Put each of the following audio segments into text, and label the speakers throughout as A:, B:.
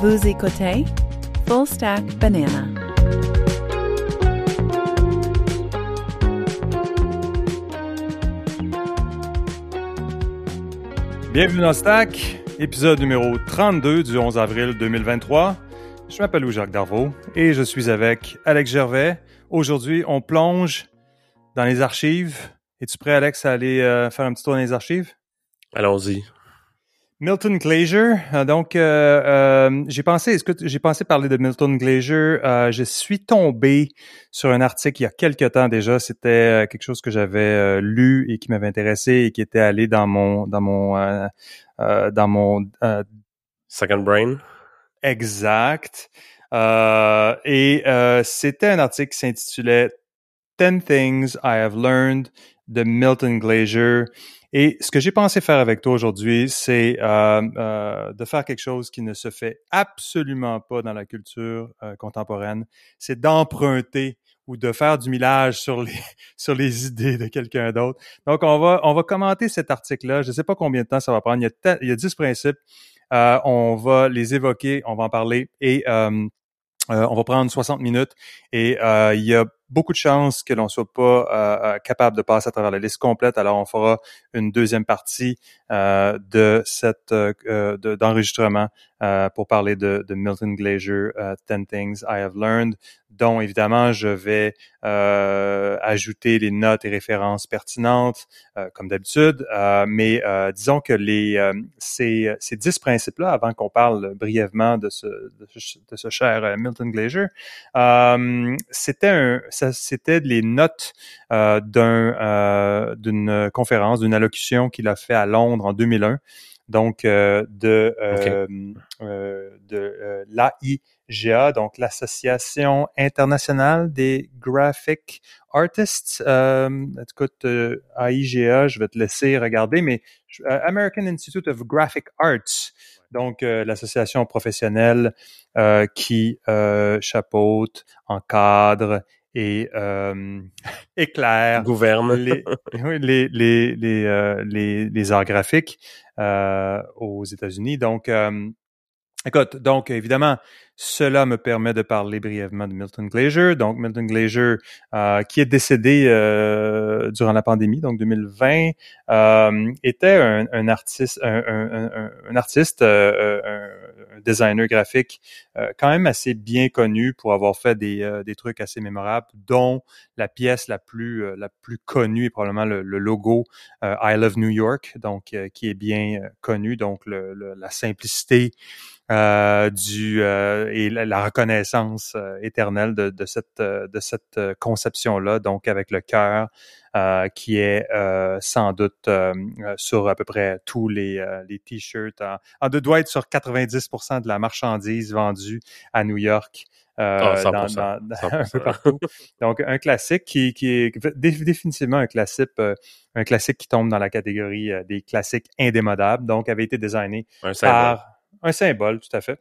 A: Vous écoutez Full Stack Banana.
B: Bienvenue dans Stack, épisode numéro 32 du 11 avril 2023. Je m'appelle Louis-Jacques Darvaux et je suis avec Alex Gervais. Aujourd'hui, on plonge dans les archives. Es-tu prêt, Alex, à aller euh, faire un petit tour dans les archives?
C: Allons-y.
B: Milton Glaser. Euh, donc, euh, euh, j'ai pensé, que j'ai pensé parler de Milton Glaser euh, Je suis tombé sur un article il y a quelque temps déjà. C'était quelque chose que j'avais lu et qui m'avait intéressé et qui était allé dans mon dans mon dans mon
C: Second Brain.
B: Exact. et c'était un article qui s'intitulait 10 Things I Have Learned de Milton Glaser. Et ce que j'ai pensé faire avec toi aujourd'hui, c'est euh, euh, de faire quelque chose qui ne se fait absolument pas dans la culture euh, contemporaine. C'est d'emprunter ou de faire du millage sur les sur les idées de quelqu'un d'autre. Donc on va on va commenter cet article-là. Je ne sais pas combien de temps ça va prendre. Il y a, il y a 10 principes. Euh, on va les évoquer, on va en parler et euh, on va prendre 60 minutes et il y a beaucoup de chances que l'on soit pas euh, euh, capable de passer à travers la liste complète. Alors, on fera une deuxième partie euh, de cette d'enregistrement pour parler de, de Milton Glaser, 10 Things I Have Learned, dont évidemment je vais ajouter les notes et références pertinentes, comme d'habitude. mais disons que les ces, ces dix principes-là, avant qu'on parle brièvement de ce, de ce, cher Milton Glaser, c'était un c'était les notes euh, d'un euh, d'une conférence, d'une allocution qu'il a fait à Londres en 2001, donc euh, de de l'AIGA, donc l'Association internationale des graphic artists. écoute, AIGA, je vais te laisser regarder, mais American Institute of Graphic Arts donc l'association professionnelle euh, qui euh, chapeaute, encadre et euh, éclaire
C: gouverne
B: les, les, les, les, euh, les, les, arts graphiques euh, aux États-Unis. Donc, euh, écoute, donc évidemment, cela me permet de parler brièvement de Milton Glaser. Donc, Milton Glaser, euh, qui est décédé euh, durant la pandémie, donc 2020, euh, était un, artiste, un, un, un artiste, euh, un, designer graphique quand même assez bien connu pour avoir fait des, des trucs assez mémorables, dont la pièce la plus la plus connue est probablement le, logo I Love New York, donc qui est bien connu. Donc, le, la simplicité du et la, reconnaissance euh, éternelle de, de cette de cette conception là donc avec le cœur qui est sans doute sur à peu près tous les les t-shirts en, en doit être sur 90% de la marchandise vendue à New York euh, oh, dans, dans, un peu partout. Donc, un classique qui, qui est définitivement un classique, euh, un classique qui tombe dans la catégorie euh, des classiques indémodables. Donc, avait été designé par un symbole, tout à fait.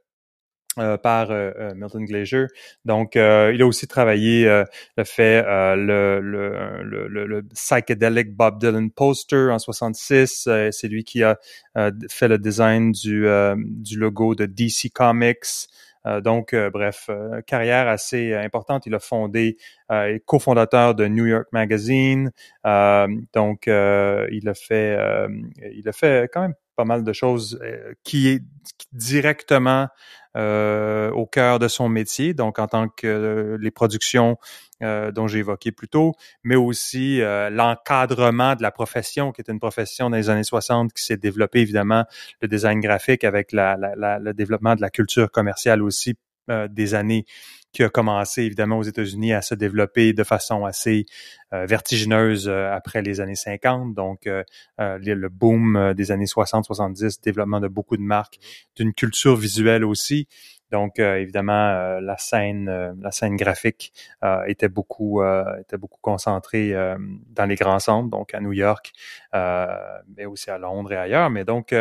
B: Euh, par euh, euh Milton Glaser. Donc, euh, il a aussi travaillé le fait le, le, le, le, psychedelic Bob Dylan poster en 66. C'est lui qui a fait le design du, du logo de DC Comics. donc, bref, carrière assez importante. Il a fondé et cofondateur de New York Magazine. donc, il a fait, il a fait quand même pas mal de choses qui est directement euh, au cœur de son métier, donc en tant que euh, les productions euh, dont j'ai évoqué plus tôt, mais aussi l'encadrement de la profession, qui est une profession dans les années 60 qui s'est développée évidemment, le design graphique avec la, le développement de la culture commerciale aussi des années qui a commencé évidemment aux États-Unis à se développer de façon assez euh, vertigineuse euh, après les années 50. Donc, euh, le boom des années 60-70, développement de beaucoup de marques, d'une culture visuelle aussi. Donc, évidemment, la scène, la scène graphique était beaucoup, était beaucoup concentrée dans les grands centres, donc à New York, mais aussi à Londres et ailleurs. Mais donc,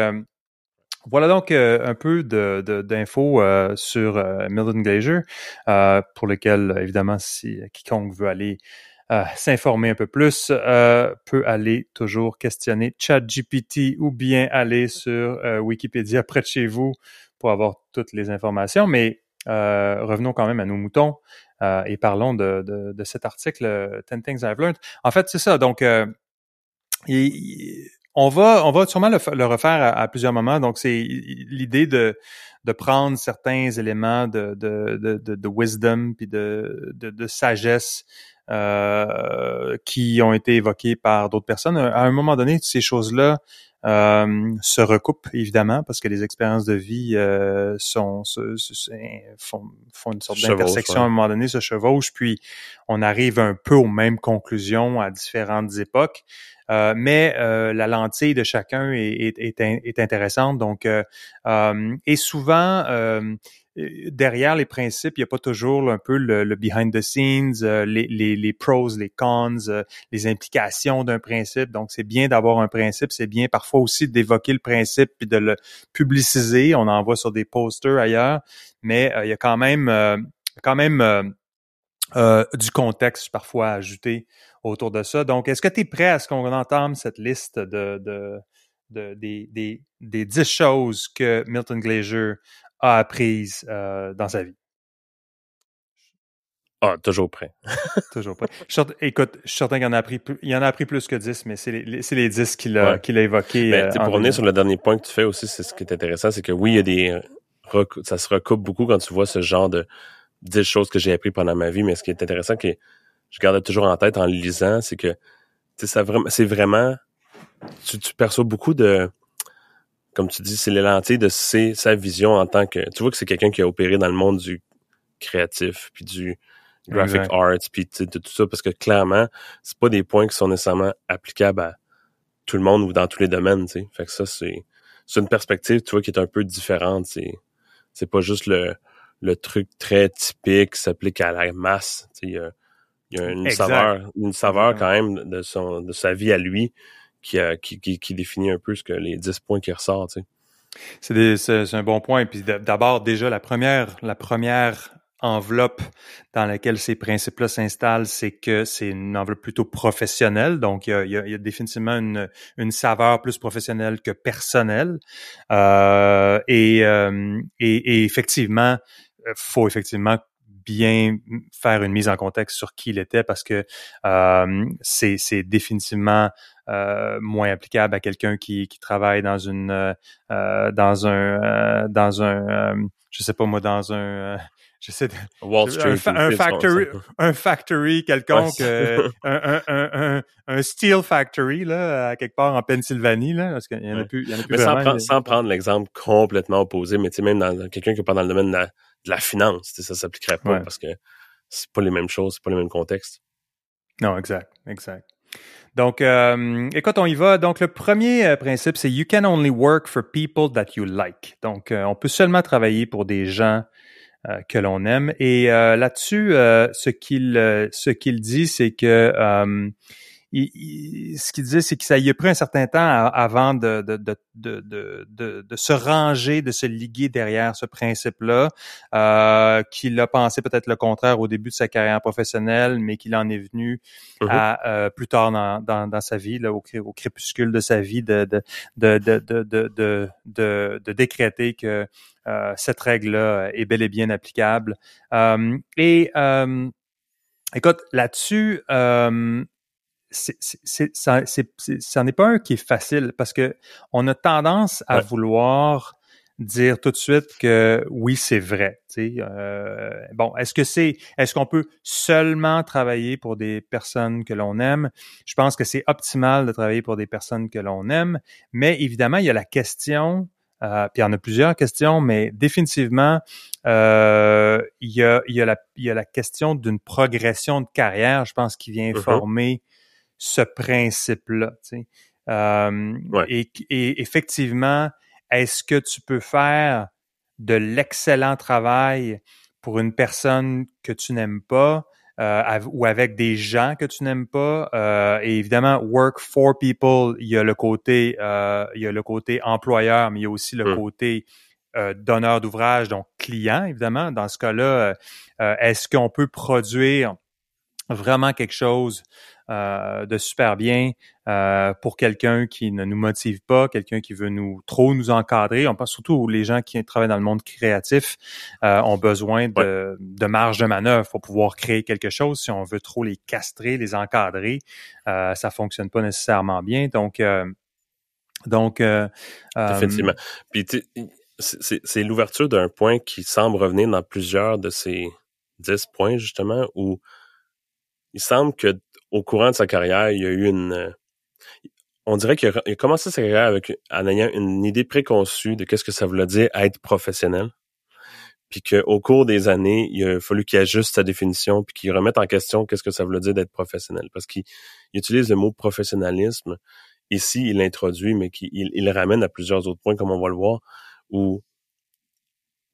B: voilà donc euh, un peu d'infos euh, sur euh, Milton Glaser, pour lequel, évidemment, si quiconque veut aller s'informer un peu plus, peut aller toujours questionner ChatGPT ou bien aller sur Wikipédia près de chez vous pour avoir toutes les informations, mais revenons quand même à nos moutons et parlons de, cet article 10 Things I've Learned. En fait, c'est ça. Donc, on va, on va sûrement le, refaire à, plusieurs moments. Donc, c'est l'idée de, de prendre certains éléments de, de, de, de wisdom puis de, de, de sagesse euh, qui ont été évoqués par d'autres personnes. À un moment donné, ces choses-là euh, se recoupent évidemment parce que les expériences de vie euh, sont font, font, une sorte d'intersection à un moment donné, se chevauchent, puis on arrive un peu aux mêmes conclusions à différentes époques. Euh, mais euh, la lentille de chacun est, est, est, intéressante. Donc, euh, et souvent, derrière les principes, il n'y a pas toujours un peu le, behind the scenes, les, les, les, pros, les cons, les implications d'un principe. Donc, c'est bien d'avoir un principe, c'est bien parfois aussi d'évoquer le principe puis de le publiciser. On en voit sur des posters ailleurs, mais il y a quand même, quand même du contexte parfois ajouté autour de ça. Donc, est-ce que tu es prêt à ce qu'on entame cette liste de, de, de des, des, des 10 choses que Milton Glaser a apprises euh, dans sa vie?
C: Ah, toujours prêt.
B: toujours prêt. écoute, je suis certain qu'il en a appris plus, il en a appris plus que 10, mais c'est les, les 10 qu'il a, évoqués.
C: Euh, pour revenir sur le dernier point que tu fais aussi, c'est ce qui est intéressant, c'est que oui, il y a des ça se recoupe beaucoup quand tu vois ce genre de 10 choses que j'ai appris pendant ma vie, mais ce qui est intéressant, c'est je gardais toujours en tête en lisant, c'est que ça vraiment, c'est vraiment, tu, tu, perçois beaucoup de, comme tu dis, c'est les lentilles de sa vision en tant que, tu vois que c'est quelqu'un qui a opéré dans le monde du créatif, puis du graphic art, puis de tout ça, parce que clairement, c'est pas des points qui sont nécessairement applicables à tout le monde ou dans tous les domaines, tu sais. Fait que ça, c'est, c'est une perspective, tu vois, qui est un peu différente. C'est, c'est pas juste le, le truc très typique qui s'applique à la masse. Tu sais, il y a une saveur, une saveur quand même de son, de sa vie à lui qui, qui, qui, définit un peu ce que les 10 points qui ressortent, tu
B: sais. C'est un bon point. Puis d'abord, déjà, la première, la première enveloppe dans laquelle ces principes-là s'installent, c'est que c'est une enveloppe plutôt professionnelle. Donc, il y a, il y a, définitivement une, une, saveur plus professionnelle que personnelle. Euh, et, euh, et, et, effectivement, faut effectivement bien faire une mise en contexte sur qui il était parce que euh, c'est, définitivement euh, moins applicable à quelqu'un qui, qui travaille dans une euh, dans un dans un je sais pas moi dans un j'essaie de,
C: Wall Street
B: un, factory un factory quelconque un, un, un, un, steel factory là à quelque part en Pennsylvanie là parce qu'il y en a plus il y en a plus
C: mais sans, prendre, sans prendre l'exemple complètement opposé mais tu sais même dans quelqu'un qui est pas dans le domaine de la de la finance. Ça s'appliquerait pas parce que c'est pas les mêmes choses, c'est pas le même contexte.
B: Non, exact, exact. Donc, euh, écoute, on y va. Donc, le premier euh, principe, c'est You can only work for people that you like. Donc, euh, on peut seulement travailler pour des gens que l'on aime. Et là-dessus, ce qu'il ce qu'il dit, c'est que il, il, ce qu'il disait, c'est que ça y a pris un certain temps avant de, de, de, de, se ranger, de se liguer derrière ce principe-là, euh, qu'il a pensé peut-être le contraire au début de sa carrière professionnelle, mais qu'il en est venu à, euh, plus tard dans, dans, dans sa vie, là, au, crépuscule de sa vie, de, de décréter que euh, cette règle-là est bel et bien applicable. Euh, et euh, écoute, là-dessus, ça, ça n'est pas un qui est facile parce que on a tendance à vouloir dire tout de suite que oui, c'est vrai. Euh, bon, est-ce que c'est, est-ce qu'on peut seulement travailler pour des personnes que l'on aime? Je pense que c'est optimal de travailler pour des personnes que l'on aime, mais évidemment, il y a la question. Euh, puis il y en a plusieurs questions, mais définitivement, euh, il, y a, il, y a la, il y a la question d'une progression de carrière, je pense, qui vient mm-hmm. former ce principe-là. Tu euh, et, effectivement, est-ce que tu peux faire de l'excellent travail pour une personne que tu n'aimes pas euh, ou avec des gens que tu n'aimes pas? Euh, et évidemment, work for people, il y a le côté, il y a le côté employeur, mais il y a aussi le mmh. côté donneur d'ouvrage, donc client, évidemment. Dans ce cas-là, est-ce qu'on peut produire vraiment quelque chose euh, de super bien euh, pour quelqu'un qui ne nous motive pas, quelqu'un qui veut nous trop nous encadrer. On pense surtout les gens qui travaillent dans le monde créatif euh, ont besoin de, de, marge de manœuvre pour pouvoir créer quelque chose. Si on veut trop les castrer, les encadrer, euh, ça fonctionne pas nécessairement bien. Donc, euh, donc,
C: effectivement. Puis c'est l'ouverture d'un point qui semble revenir dans plusieurs de ces dix points justement où il semble que au courant de sa carrière, il y a eu une euh, on dirait qu'il a, commencé sa carrière avec en ayant une idée préconçue de qu'est-ce que ça voulait dire être professionnel. Puis qu'au cours des années, il a fallu qu'il ajuste sa définition puis qu'il remette en question qu'est-ce que ça voulait dire d'être professionnel. Parce qu'il utilise le mot professionnalisme. Ici, il l'introduit, mais qu'il il, le ramène à plusieurs autres points, comme on va le voir, où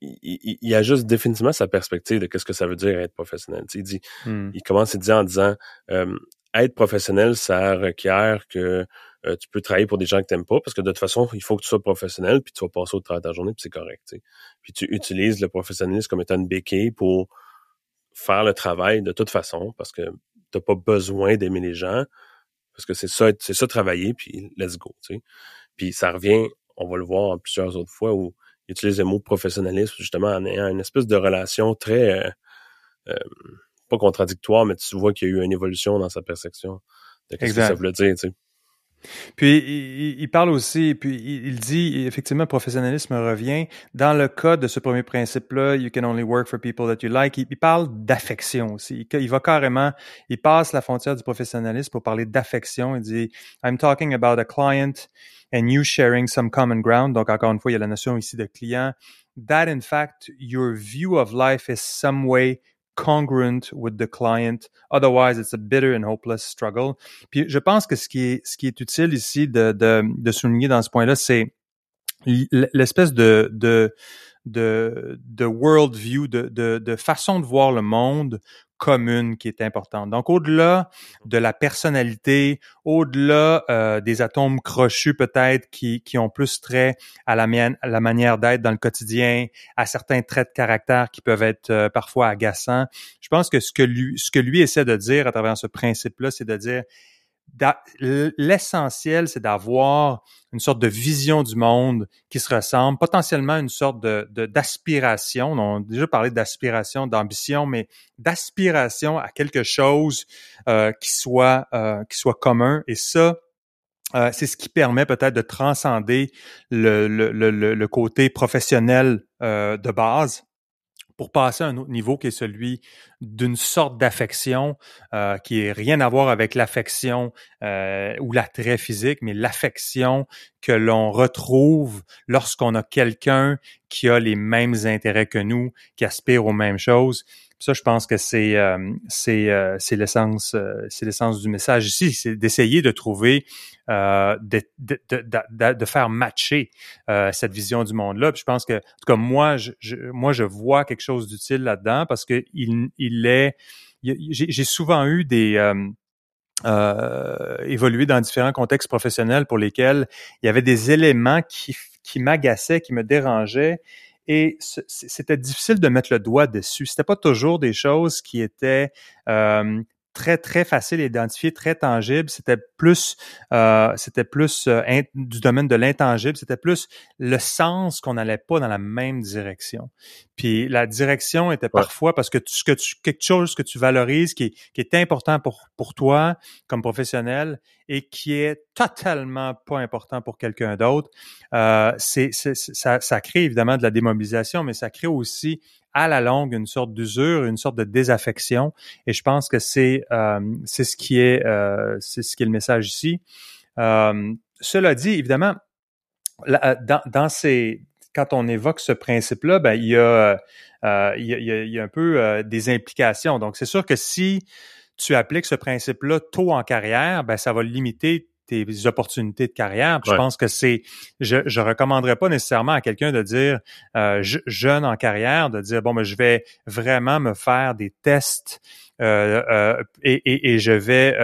C: il, il, ajuste définitivement sa perspective de qu'est-ce que ça veut dire être professionnel. il dit, hmm. il commence à dire en disant, euh, être professionnel, ça requiert que euh, tu peux travailler pour des gens que t'aimes pas, parce que de toute façon, il faut que tu sois professionnel, puis tu vas passer au travail de ta journée, puis c'est correct. Puis tu utilises le professionnalisme comme étant une béquille pour faire le travail de toute façon, parce que t'as pas besoin d'aimer les gens, parce que c'est ça, c'est ça travailler, puis let's go. Puis ça revient, on va le voir en plusieurs autres fois où il utilise le mot professionnalisme justement en ayant une espèce de relation très euh, euh, pas contradictoire, mais tu vois qu'il y a eu une évolution dans sa perception de ce que ça voulait dire. Tu sais.
B: Puis il, parle aussi, puis il, dit effectivement professionnalisme revient dans le cas de ce premier principe-là, you can only work for people that you like. Il, parle d'affection aussi. Il, va carrément, il passe la frontière du professionnalisme pour parler d'affection. Il dit I'm talking about a client and you sharing some common ground. Donc, encore une fois, il y a la notion ici de client. That, in fact, your view of life is some way congruent with the client. Otherwise, it's a bitter and hopeless struggle. Puis, je pense que ce qui est, ce qui est utile ici de, de, de souligner dans ce point-là, c'est l'espèce de, de, de, de world view, de, de, de façon de voir le monde commune qui est importante. Donc, au-delà de la personnalité, au-delà euh, des atomes crochus peut-être qui, qui ont plus trait à la, à la manière d'être dans le quotidien, à certains traits de caractère qui peuvent être euh, parfois agaçants, je pense que ce que lui, ce que lui essaie de dire à travers ce principe-là, c'est de dire l'essentiel, c'est d'avoir une sorte de vision du monde qui se ressemble, potentiellement une sorte de d'aspiration. on a déjà parlé d'aspiration, d'ambition, mais d'aspiration à quelque chose euh, qui soit euh, qui soit commun. Et ça, euh, c'est ce qui permet peut-être de transcender le, le, le, le côté professionnel de base pour passer à un autre niveau qui est celui d'une sorte d'affection euh, qui est rien à voir avec l'affection euh, ou l'attrait physique, mais l'affection que l'on retrouve lorsqu'on a quelqu'un qui a les mêmes intérêts que nous, qui aspire aux mêmes choses. Ça, je pense que c'est euh, c'est euh, l'essence euh, c'est l'essence du message ici, c'est d'essayer de trouver de, de, de, de, faire matcher cette vision du monde là. je pense que en tout cas moi je, moi je vois quelque chose d'utile là-dedans parce que il, il est j'ai souvent eu des euh, évolué dans différents contextes professionnels pour lesquels il y avait des éléments qui, qui m'agaçaient, qui me dérangeaient et c'était difficile de mettre le doigt dessus. C'était pas toujours des choses qui étaient euh, très très facile à identifier, très tangible. C'était plus euh, c'était plus euh, du domaine de l'intangible. C'était plus le sens qu'on n'allait pas dans la même direction. Puis la direction était parfois parce que ce que tu quelque chose que tu valorises qui est, qui est important pour pour toi comme professionnel et qui est totalement pas important pour quelqu'un d'autre. Euh, c'est ça, ça crée évidemment de la démobilisation, mais ça crée aussi à la longue une sorte d'usure, une sorte de désaffection. Et je pense que c'est euh, c'est ce qui est euh, c'est ce qui est le message ici. Euh, cela dit, évidemment, dans, dans ces quand on évoque ce principe-là, ben il y a, il y a, il y a un peu des implications. Donc c'est sûr que si tu appliques ce principe-là tôt en carrière, ben ça va limiter tes opportunités de carrière. Je pense que c'est, je, je recommanderais pas nécessairement à quelqu'un de dire euh, jeune en carrière, de dire bon, ben je vais vraiment me faire des tests et, et, je vais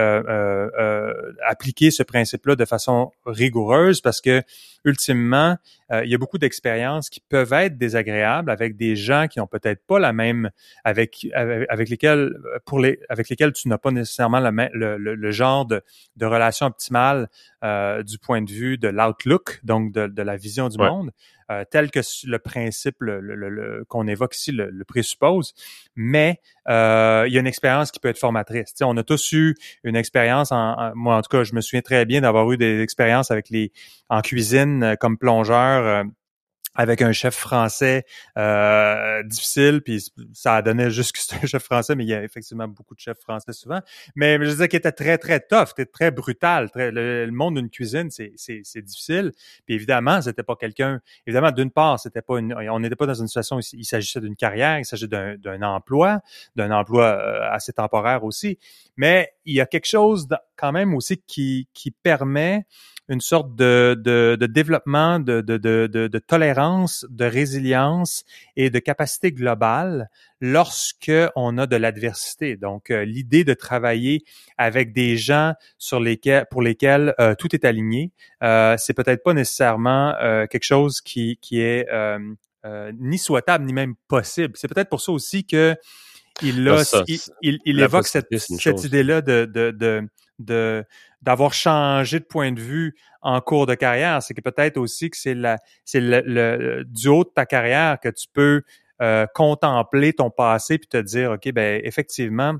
B: appliquer ce principe-là de façon rigoureuse parce que ultimement, euh, il y a beaucoup d'expériences qui peuvent être désagréables avec des gens qui ont peut-être pas la même, avec, avec, lesquels, pour les, avec lesquels tu n'as pas nécessairement le, le, genre de, de relation optimale euh, du point de vue de l'outlook, donc de, de, la vision du monde. Euh, tel que le principe le, qu'on évoque ici le, présuppose, mais euh, il y a une expérience qui peut être formatrice. on a tous eu une expérience, en, moi en tout cas, je me souviens très bien d'avoir eu des expériences avec les en cuisine euh, comme plongeur avec un chef français euh, difficile, puis ça a donné juste que c'est un chef français, mais il y a effectivement beaucoup de chefs français souvent. Mais je disais qu'il était très, très tough, était très brutal. Très, le, monde d'une cuisine, c'est, difficile. Puis évidemment, c'était pas quelqu'un. Évidemment, d'une part, c'était pas une, on n'était pas dans une situation où il s'agissait d'une carrière, il d'un, d'un emploi, d'un emploi euh, assez temporaire aussi. Mais il y a quelque chose quand même aussi qui, qui permet une sorte de, de, de développement, de, de, de, de, tolérance, de résilience et de capacité globale lorsque on a de l'adversité. Donc, euh, l'idée de travailler avec des gens sur lesquels, pour lesquels euh, tout est aligné, euh, c'est peut-être pas nécessairement euh, quelque chose qui, qui est ni souhaitable ni même possible. C'est peut-être pour ça aussi que il, a, il, il, évoque cette, cette idée-là de, de, de, de d'avoir changé de point de vue en cours de carrière, c'est que peut-être aussi que c'est la c'est le, du haut de ta carrière que tu peux euh, contempler ton passé puis te dire ok ben effectivement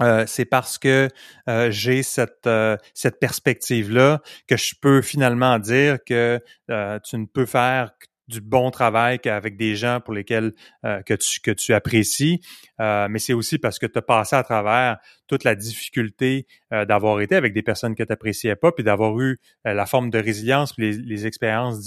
B: euh, c'est parce que euh, j'ai cette cette perspective là que je peux finalement dire que tu ne peux faire du bon travail avec des gens pour lesquels euh, que tu que tu apprécies, euh, mais c'est aussi parce que tu as passé à travers toute la difficulté euh, d'avoir été avec des personnes que tu n'appréciais pas, puis d'avoir eu la forme de résilience, puis les, expériences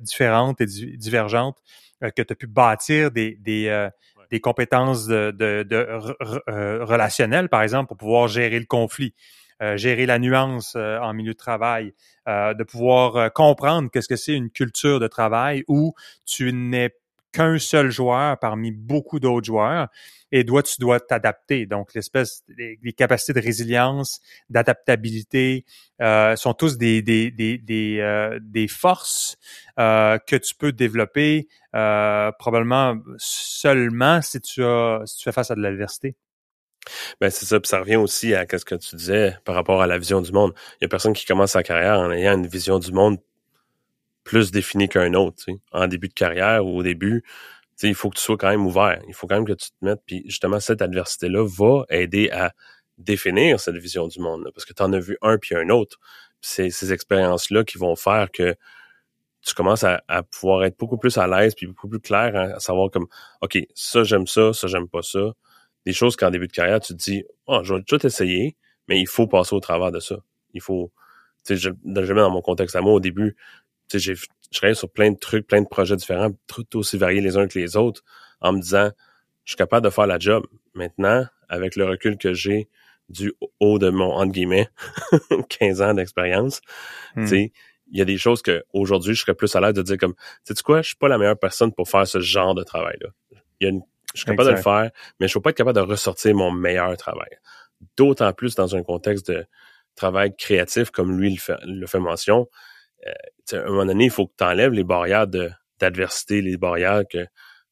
B: différentes et divergentes que tu as pu bâtir des des, des compétences de, de, de relationnelles, par exemple, pour pouvoir gérer le conflit. Euh, gérer la nuance euh, en milieu de travail, euh, de pouvoir comprendre qu'est-ce que c'est une culture de travail où tu n'es qu'un seul joueur parmi beaucoup d'autres joueurs et dois, tu dois t'adapter. Donc, l'espèce, les, capacités de résilience, d'adaptabilité sont tous des, des, des, des, des forces que tu peux développer probablement seulement si tu, as, si tu fais face à de l'adversité.
C: Ben c'est ça, puis ça revient aussi à ce que tu disais par rapport à la vision du monde. Il y a personne qui commence sa carrière en ayant une vision du monde plus définie qu'un autre. Tu sais. En début de carrière ou au début, tu sais, il faut que tu sois quand même ouvert. Il faut quand même que tu te mettes. Puis justement, cette adversité-là va aider à définir cette vision du monde. parce que tu en as vu un puis un autre. C'est ces expériences-là qui vont faire que tu commences à, pouvoir être beaucoup plus à l'aise puis beaucoup plus clair à savoir comme OK, ça j'aime ça, ça j'aime pas ça des choses qu'en début de carrière, tu te dis, oh, je vais tout essayer, mais il faut passer au travers de ça. Il faut, tu sais, je, jamais dans mon contexte à moi, au début, tu sais, j'ai, je travaillais sur plein de trucs, plein de projets différents, tout aussi variés les uns que les autres, en me disant, je suis capable de faire la job. Maintenant, avec le recul que j'ai du haut de mon, entre guillemets, 15 ans d'expérience, tu hmm. sais, il y a des choses que aujourd'hui je serais plus à l'aise de dire comme, tu sais quoi, je suis pas la meilleure personne pour faire ce genre de travail-là. Il y a une je suis capable de le faire, mais je ne suis pas être capable de ressortir mon meilleur travail. D'autant plus dans un contexte de travail créatif comme lui le fait, le fait mention. Euh, à un moment donné, il faut que tu enlèves les barrières de d'adversité, les barrières que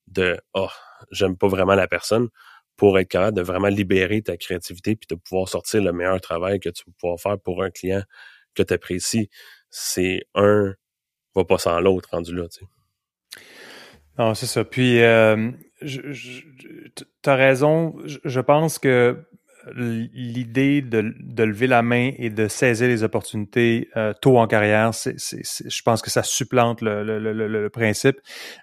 C: de oh, j'aime pas vraiment la personne pour être capable de vraiment libérer ta créativité puis de pouvoir sortir le meilleur travail que tu peux pouvoir faire pour un client que tu apprécies. C'est un va pas sans l'autre rendu là, tu sais.
B: Non, c'est ça. Puis, euh, je, tu as raison. Je, pense que l'idée de, lever la main et de saisir les opportunités euh, tôt en carrière, c'est, je pense que ça supplante le principe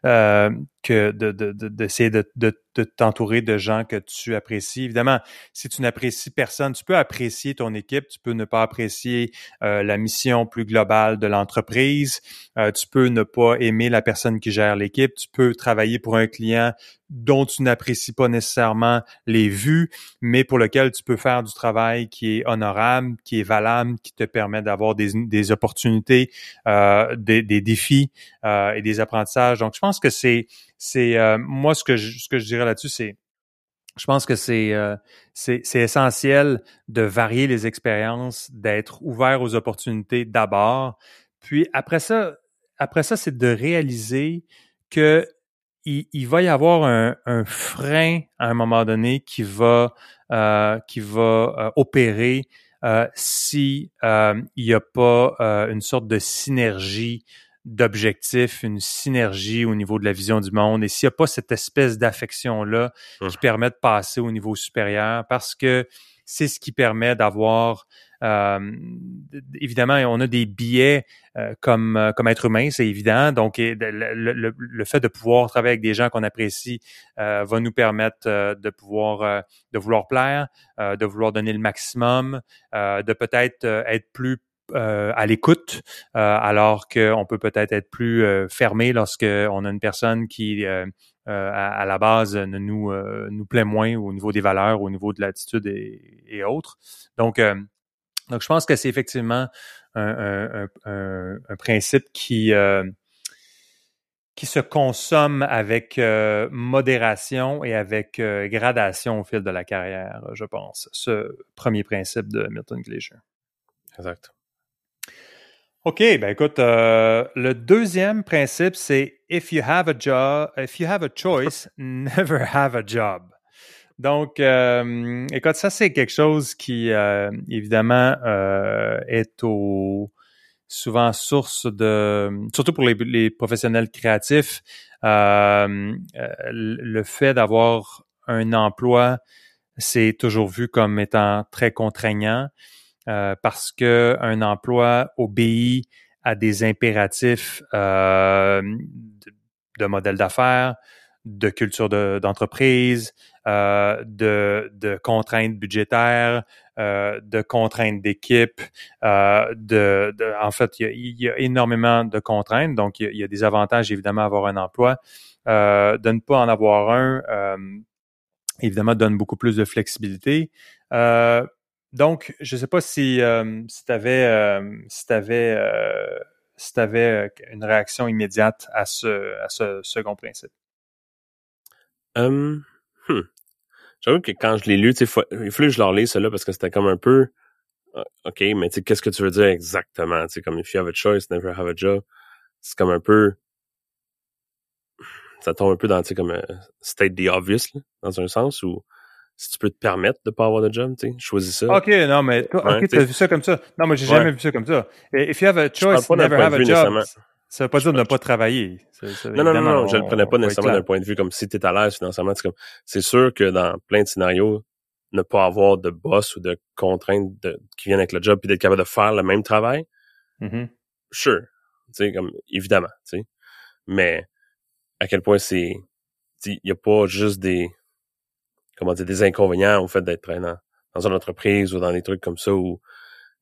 B: euh, que de, d'essayer de, de, de t'entourer de gens que tu apprécies. Évidemment, si tu n'apprécies personne, tu peux apprécier ton équipe, tu peux ne pas apprécier euh, la mission plus globale de l'entreprise, euh, tu peux ne pas aimer la personne qui gère l'équipe, tu peux travailler pour un client dont tu n'apprécies pas nécessairement les vues, mais pour lequel tu peux faire du travail qui est honorable, qui est valable, qui te permet d'avoir des, des opportunités, euh, des, des, défis euh, et des apprentissages. Donc, je pense que c'est c'est euh, moi ce que je, ce que je dirais là-dessus, c'est je pense que c'est euh, c'est essentiel de varier les expériences, d'être ouvert aux opportunités d'abord, puis après ça, après ça, c'est de réaliser que il, il, va y avoir un, un, frein à un moment donné qui va euh, qui va euh, opérer euh, si n'y a pas une sorte de synergie d'objectifs, une synergie au niveau de la vision du monde, et s'il n'y a pas cette espèce d'affection-là qui hum. permet de passer au niveau supérieur, parce que c'est ce qui permet d'avoir euh, évidemment, on a des biais euh, comme euh, comme être humain, c'est évident. Donc, le, le, le, fait de pouvoir travailler avec des gens qu'on apprécie va nous permettre de pouvoir de vouloir plaire, de vouloir donner le maximum, de peut-être être plus à l'écoute, alors qu'on peut peut-être être plus fermé lorsqu'on a une personne qui à, la base ne nous nous plaît moins au niveau des valeurs, au niveau de l'attitude et, autres. Donc donc, je pense que c'est effectivement un, principe qui, euh, qui se consomme avec euh, modération et avec euh, gradation au fil de la carrière, je pense. Ce premier principe de Milton Glacier.
C: Exact.
B: OK, ben écoute, le deuxième principe, c'est if you have a job, if you have a choice, never have a job. Donc, euh, écoute, ça c'est quelque chose qui, euh, évidemment, euh, est au souvent source de, surtout pour les, professionnels créatifs, le fait d'avoir un emploi, c'est toujours vu comme étant très contraignant parce que un emploi obéit à des impératifs de, de modèle d'affaires, de culture d'entreprise, euh, de, de, contraintes budgétaires, euh, de contraintes d'équipe. Euh, de, de, en fait, il y, a, il y, a, énormément de contraintes, donc il y a, des avantages évidemment à avoir un emploi. Euh, de ne pas en avoir un, euh, évidemment, donne beaucoup plus de flexibilité. Donc, je ne sais pas si, si tu avais, si tu avais si avais une réaction immédiate à ce, à ce second principe.
C: Um, hmm. J'avoue que quand je l'ai lu, il fallait que je leur lise cela parce que c'était comme un peu ah, OK, mais qu'est-ce que tu veux dire exactement? Tu sais, comme if you have a choice, never have a job. C'est comme un peu. Ça tombe un peu dans, comme uh, state the obvious, là, dans un sens où si tu peux te permettre de pas avoir de job, tu sais, choisis ça.
B: OK, non, mais toi, OK, t'as vu ça comme ça. Non, moi, j'ai jamais vu ça comme ça. If you have a choice, never have a job. Ça veut pas dire de ne pas travailler.
C: non, non, non, non, je le prenais pas nécessairement d'un point de vue comme si tu es à l'aise financièrement. C'est comme, c'est sûr que dans plein de scénarios, ne pas avoir de boss ou de contraintes qui viennent avec le job puis d'être capable de faire le même travail,
B: mm-hmm.
C: sure. Tu sais, comme, évidemment, tu sais. Mais, à quel point c'est, il y a pas juste des, comment dire, des inconvénients au fait d'être dans, dans une entreprise ou dans des trucs comme ça où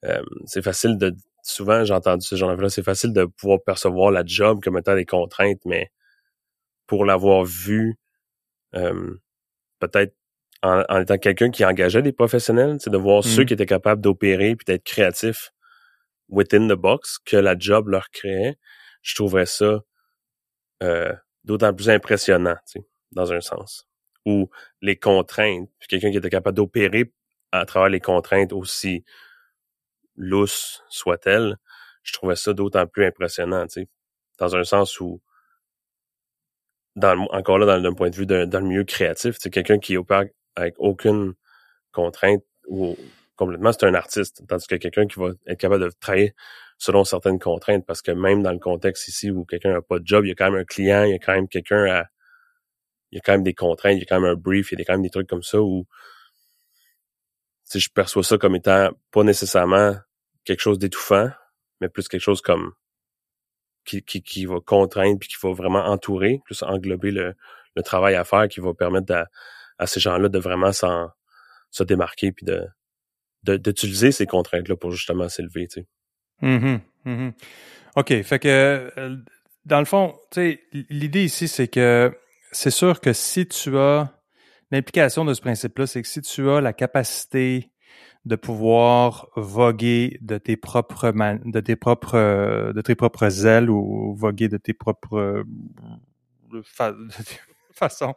C: euh, c'est facile de souvent j'ai entendu ce genre de là c'est facile de pouvoir percevoir la job comme étant des contraintes, mais pour l'avoir vu, euh, peut-être en, étant quelqu'un qui engageait des professionnels, c'est de voir ceux mmh. qui étaient capables d'opérer puis d'être créatifs within the box que la job leur créait, je trouverais ça euh, d'autant plus impressionnant, tu sais, dans un sens. Ou les contraintes, puis quelqu'un qui était capable d'opérer à travers les contraintes aussi lousse soit-elle, je trouvais ça d'autant plus impressionnant, tu sais, dans un sens où, dans encore là, d'un point de vue dans le milieu créatif, c'est quelqu'un qui opère avec aucune contrainte ou complètement, c'est un artiste, tandis que quelqu'un qui va être capable de travailler selon certaines contraintes, parce que même dans le contexte ici où quelqu'un n'a pas de job, il y a quand même un client, il y a quand même quelqu'un à, il y a quand même des contraintes, il y a quand même un brief, il y a quand même des trucs comme ça où, je perçois ça comme étant pas nécessairement quelque chose d'étouffant, mais plus quelque chose comme qui, qui, qui va contraindre puis qui va vraiment entourer, plus englober le, le travail à faire qui va permettre à, à ces gens-là de vraiment s'en se démarquer puis de d'utiliser ces contraintes-là pour justement s'élever, tu.
B: Mm-hmm, mm-hmm. OK. Fait que euh, dans le fond, l'idée ici, c'est que c'est sûr que si tu as l'implication de ce principe-là, c'est que si tu as la capacité de pouvoir voguer de tes propres de tes propres de tes propres ailes ou voguer de tes propres façons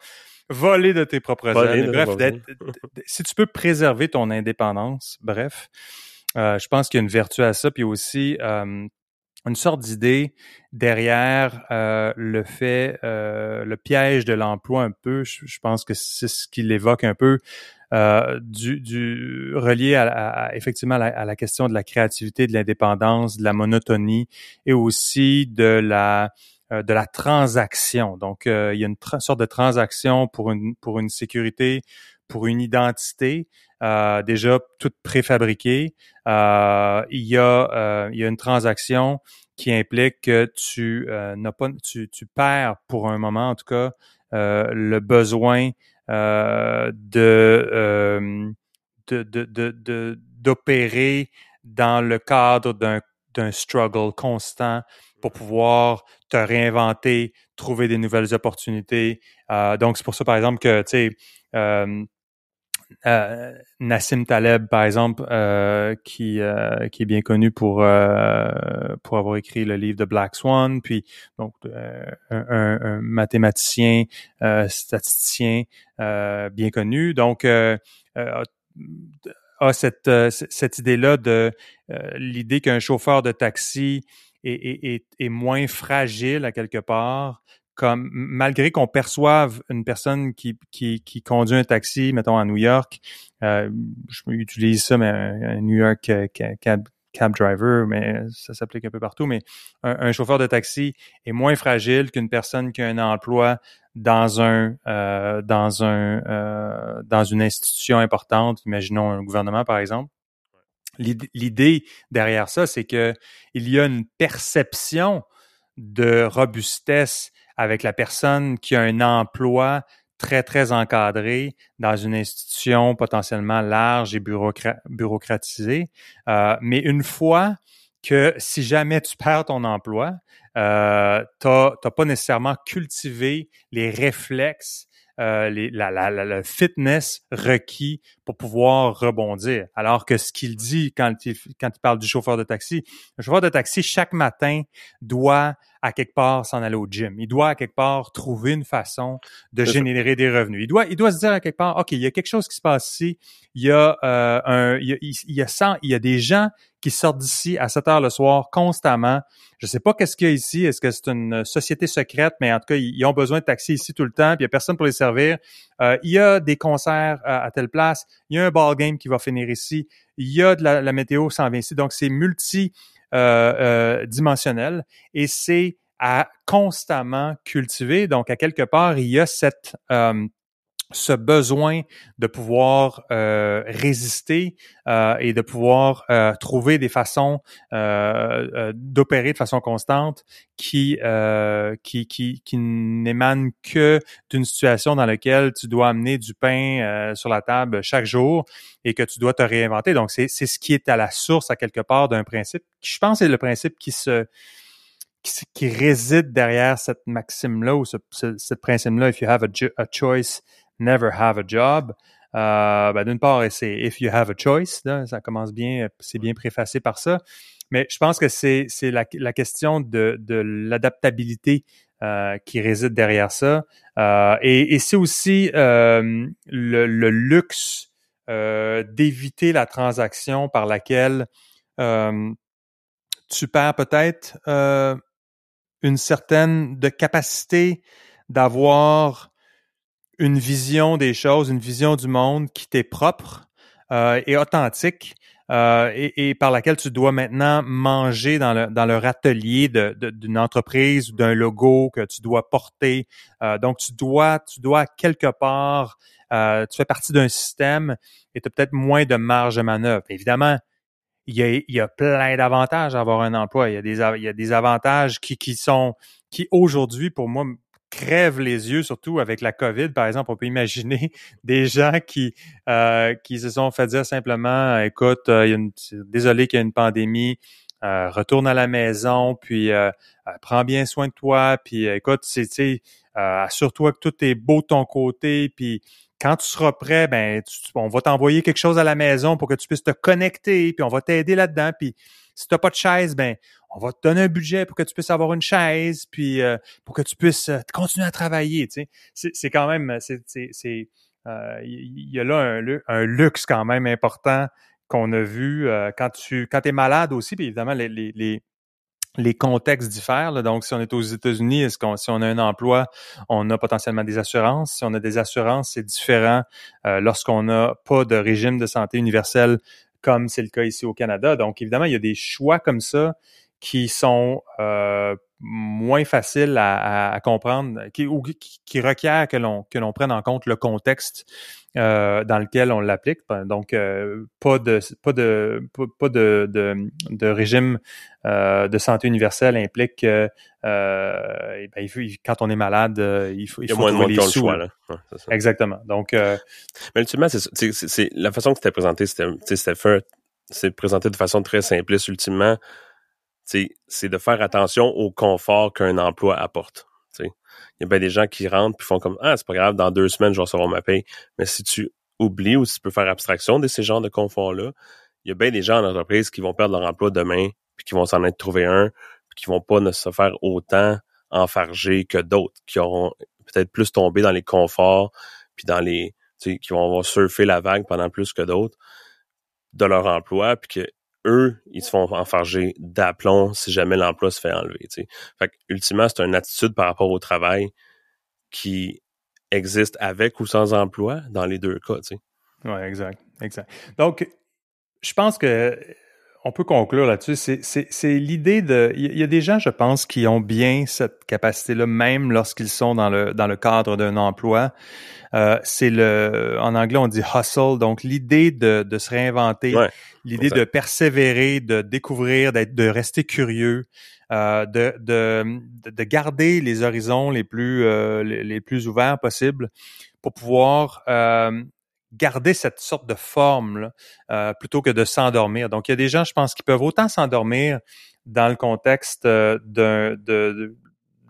B: voler de tes propres ailes. Bref, d'être- si tu peux préserver ton indépendance, bref, euh, je pense qu'il y a une vertu à ça, puis aussi euh, une sorte d'idée derrière euh, le fait, euh, le piège de l'emploi un peu. Je, pense que c'est ce qu'il évoque un peu, euh, du, du relié à, à- effectivement à la, à la question de la créativité, de l'indépendance, de la monotonie et aussi de la euh, de la transaction. Donc, euh, il y a une sorte de transaction pour une pour une sécurité, pour une identité euh, déjà toute préfabriquée. Euh, il y a euh, il y a une transaction qui implique que tu n'as pas tu, tu perds pour un moment en tout cas le besoin de, de, de, de, de- d'opérer dans le cadre d'un, d'un struggle constant pour pouvoir te réinventer, trouver des nouvelles opportunités. Euh, donc, c'est pour ça, par exemple, que, tu sais, euh, euh, Nassim Taleb, par exemple, euh, qui euh, qui est bien connu pour pour avoir écrit le livre de Black Swan, puis donc un, mathématicien, statisticien bien connu, donc a cette cette idée-là de l'idée qu'un chauffeur de taxi est, est moins fragile à quelque part comme malgré qu'on perçoive une personne qui, qui, qui conduit un taxi, mettons à New York, euh, je utilise ça, mais un, New York euh, ca- cab, driver, mais ça s'applique un peu partout, mais un, chauffeur de taxi est moins fragile qu'une personne qui a un emploi dans un euh, dans un dans une institution importante, imaginons un gouvernement par exemple. L'id- L'idée derrière ça, c'est que il y a une perception de robustesse avec la personne qui a un emploi très, très encadré dans une institution potentiellement large et bureaucra- bureaucratisée. Euh, mais une fois que si jamais tu perds ton emploi, euh, tu n'as pas nécessairement cultivé les réflexes euh, les, la, la, la, le fitness requis pour pouvoir rebondir. Alors que ce qu'il dit quand il, quand il parle du chauffeur de taxi, le chauffeur de taxi, chaque matin, doit à quelque part s'en aller au gym. Il doit à quelque part trouver une façon de
C: ça.
B: générer des revenus. Il doit, il doit se dire à quelque part, OK, il y a quelque chose qui se passe ici. Il y a, euh, un, il y a, il y a, 100 il y a des gens qui sortent d'ici à 7 heures le soir constamment. Je sais pas qu'est-ce qu'il y a ici. Est-ce que c'est une société secrète? Mais en tout cas, ils, ont besoin de taxis ici tout le temps, puis il y a personne pour les servir. Euh, il y a des concerts à, à telle place. Il y a un ball game qui va finir ici. Il y a de la, météo s'en vient ici. Donc, c'est multi euh, euh, et c'est à constamment cultiver. Donc, à quelque part, il y a cette euh, ce besoin de pouvoir euh, résister euh, et de pouvoir euh, trouver des façons euh, euh, d'opérer de façon constante qui euh, qui qui, qui n'émanent que d'une situation dans laquelle tu dois amener du pain sur la table chaque jour et que tu dois te réinventer. Donc c'est ce qui est à la source à quelque part d'un principe qui je pense c'est le principe qui se qui, qui réside derrière cette maxime-là ou ce, ce, cette principe-là, if you have a, a choice, never have a job. Euh, ben, d'une part, c'est if you have a choice, là, ça commence bien, c'est bien préfacé par ça. Mais je pense que c'est la, la question de, de l'adaptabilité euh, qui réside derrière ça. Euh, et, et c'est aussi euh, le, le, luxe euh, d'éviter la transaction par laquelle euh, tu perds peut-être une certaine de capacité d'avoir une vision des choses, une vision du monde qui t'est propre euh, et authentique euh, et, par laquelle tu dois maintenant manger dans le, dans leur atelier d'une de, entreprise ou d'un logo que tu dois porter. Euh, donc, tu dois, tu dois quelque part, euh, tu fais partie d'un système et tu as peut-être moins de marge de manœuvre. Évidemment, il y a, il y a plein d'avantages à avoir un emploi. Il y a des, il y a des avantages qui, qui sont, qui aujourd'hui, pour moi, crèvent les yeux, surtout avec la COVID, par exemple. On peut imaginer des gens qui, euh, qui se sont fait dire simplement, écoute, euh, il y a une, désolé qu'il y a une pandémie, euh, retourne à la maison, puis euh, prends bien soin de toi, puis écoute, c'est, assure-toi que tout est beau de ton côté, puis quand tu seras prêt, ben, on va t'envoyer quelque chose à la maison pour que tu puisses te connecter, puis on va t'aider là-dedans. Puis si tu pas de chaise, ben, on va te donner un budget pour que tu puisses avoir une chaise, puis pour que tu puisses continuer à travailler. Tu sais, c'est quand même, c'est, c'est, il y a là un, un, luxe quand même important qu'on a vu quand tu, quand es malade aussi, puis évidemment les, les les contextes diffèrent. Donc, si on est aux États-Unis, est-ce qu'on, si on a un emploi, on a potentiellement des assurances? Si on a des assurances, c'est différent euh, lorsqu'on n'a pas de régime de santé universel comme c'est le cas ici au Canada. Donc, évidemment, il y a des choix comme ça qui sont euh, moins faciles à, comprendre, qui, ou qui, qui requièrent que l'on que l'on prenne en compte le contexte euh, dans lequel on l'applique. Donc, euh, pas de pas de pas de, de, régime euh, de santé universelle implique que eh ben, quand on est malade, il faut il, faut
C: moins
B: les sous.
C: Choix, là.
B: Exactement. Donc,
C: mais ultimement, c'est, c'est, la façon que c'était présenté, c'était, c'était fait, c'est présenté de façon très simpliste. Ultimement, c'est de faire attention au confort qu'un emploi apporte. Il y a bien des gens qui rentrent puis font comme Ah, c'est pas grave, dans deux semaines, je vais recevoir ma paye. Mais si tu oublies ou si tu peux faire abstraction de ces genres de confort-là, il y a bien des gens en entreprise qui vont perdre leur emploi demain, puis qui vont s'en être trouvé un, puis qui vont pas ne se faire autant enfarger que d'autres, qui auront peut-être plus tombé dans les conforts, puis dans les. qui vont avoir surfer la vague pendant plus que d'autres de leur emploi, puis que eux, ils se font enfarger d'aplomb si jamais l'emploi se fait enlever. T'sais. Fait que, ultimement, c'est une attitude par rapport au travail qui existe avec ou sans emploi dans les deux cas.
B: Oui, exact, exact. Donc, je pense que on peut conclure là-dessus. C'est l'idée de. Il y a des gens, je pense, qui ont bien cette capacité-là, même lorsqu'ils sont dans le dans le cadre d'un emploi. Euh, c'est le, en anglais, on dit hustle. Donc, l'idée de, de se réinventer, l'idée de persévérer, de découvrir, d'être, de rester curieux, euh, de, de, de, garder les horizons les plus, euh, les, plus ouverts possibles pour pouvoir euh, garder cette sorte de forme là, plutôt que de s'endormir. Donc, il y a des gens, je pense, qui peuvent autant s'endormir dans le contexte d'un, de,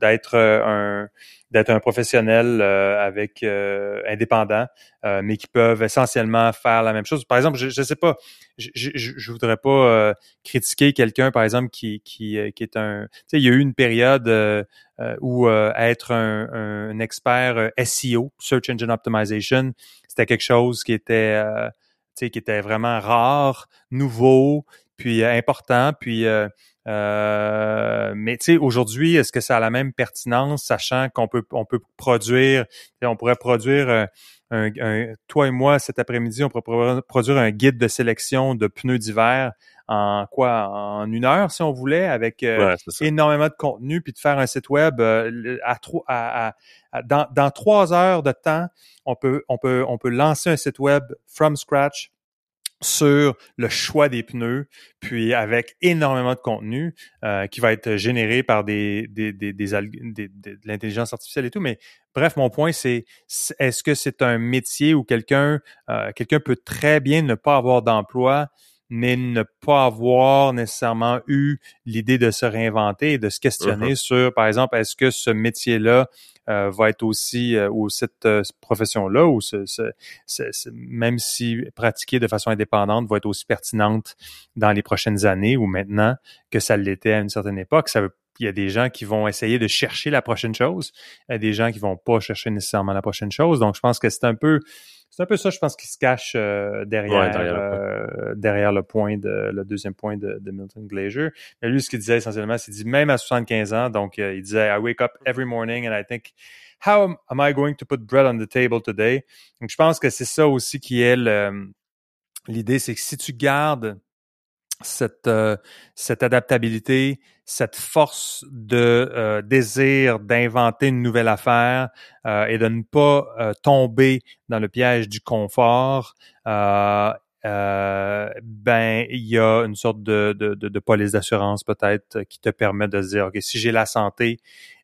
B: d'être un d'être un professionnel euh, avec euh, indépendant, euh, mais qui peuvent essentiellement faire la même chose. Par exemple, je ne sais pas, je, je, je voudrais pas critiquer quelqu'un, par exemple, qui, qui, qui est un. Tu sais, il y a eu une période où être un, un, expert SEO, Search Engine Optimization, c'était quelque chose qui était, qui était vraiment rare, nouveau, puis important, puis euh, mais tu sais, aujourd'hui, est-ce que ça a la même pertinence, sachant qu'on peut on peut produire, on pourrait produire un, toi et moi cet après-midi, on pourrait produire un guide de sélection de pneus d'hiver en quoi? En une heure si on voulait avec euh, énormément de contenu puis de faire un site web euh, à, à, à, dans, dans trois heures de temps on peut on peut on peut lancer un site web from scratch sur le choix des pneus, puis avec énormément de contenu euh, qui va être généré par des, des, des, des, de l'intelligence artificielle et tout. Mais bref, mon point, c'est est-ce que c'est un métier où quelqu'un euh, quelqu'un peut très bien ne pas avoir d'emploi, mais ne pas avoir nécessairement eu l'idée de se réinventer et de se questionner uh-huh. sur, par exemple, est-ce que ce métier-là euh, va être aussi, euh, ou cette euh, profession-là, ou ce, ce, même si pratiquée de façon indépendante, va être aussi pertinente dans les prochaines années ou maintenant que ça l'était à une certaine époque? Ça veut il y a des gens qui vont essayer de chercher la prochaine chose, il y a des gens qui vont pas chercher nécessairement la prochaine chose. Donc, je pense que c'est un peu c'est un peu ça, je pense, qui se cache euh, derrière, derrière, euh, le point de le deuxième point de, Milton Glaser. Mais lui, ce qu'il disait essentiellement, c'est dit même à 75 ans, donc euh, il disait I wake up every morning and I think how am I going to put bread on the table today? Donc je pense que c'est ça aussi qui est l'idée, c'est que si tu gardes cette, euh, cette adaptabilité, cette force de euh, désir d'inventer une nouvelle affaire euh, et de ne pas tomber dans le piège du confort euh, ben il y a une sorte de, de, de, de police d'assurance peut-être qui te permet de dire ok si j'ai la santé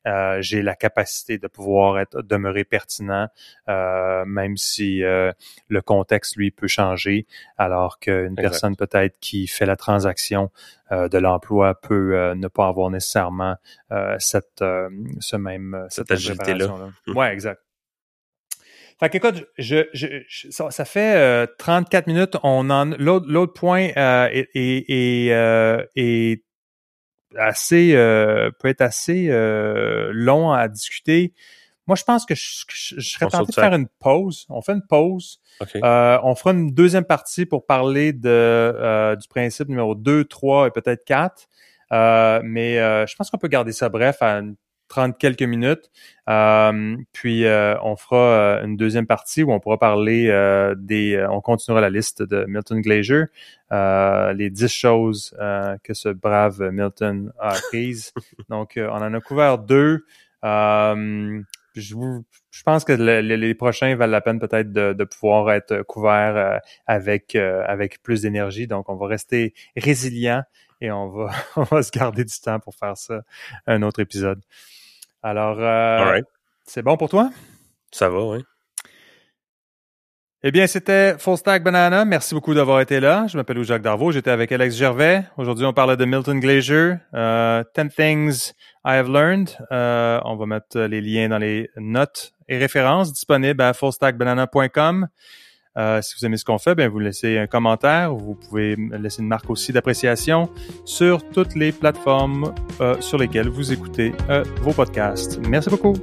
B: euh, j'ai la capacité de pouvoir être demeurer pertinent euh, même si euh, le contexte lui peut changer alors qu'une personne peut-être qui fait la transaction euh, de l'emploi peut ne pas avoir nécessairement cette ce même
C: cette, agilité là,
B: là. ouais exact fait qu'écoute, je, je, ça, fait euh, 34 minutes. On en l'autre point euh, est, est, euh, est, assez peut être assez long à discuter. Moi, je pense que je, je, serais tenté de faire une pause. On fait une pause. on fera une deuxième partie pour parler de du principe numéro 2, 3 et peut-être 4. mais je pense qu'on peut garder ça bref à une 30 quelques minutes. Euh, puis euh, on fera euh, une deuxième partie où on pourra parler des. on continuera la liste de Milton Glazier, les 10 choses que ce brave Milton a apprises. Donc on en a couvert deux. Je, je, pense que les prochains valent la peine peut-être de, de, pouvoir être couverts avec avec plus d'énergie. Donc on va rester résilient et on va on va se garder du temps pour faire ça un autre épisode. Alors, euh, c'est bon pour toi?
C: Ça va, oui.
B: Eh bien, c'était Full Stack Banana. Merci beaucoup d'avoir été là. Je m'appelle Jacques Darvaux. J'étais avec Alex Gervais. Aujourd'hui, on parlait de Milton Glazier. Uh, 10 Things I Have Learned. Euh, on va mettre les liens dans les notes et références disponibles à fullstackbanana.com. Euh, si vous aimez ce qu'on fait, bien, vous laissez un commentaire. Vous pouvez laisser une marque aussi d'appréciation sur toutes les plateformes euh, sur lesquelles vous écoutez euh, vos podcasts. Merci beaucoup.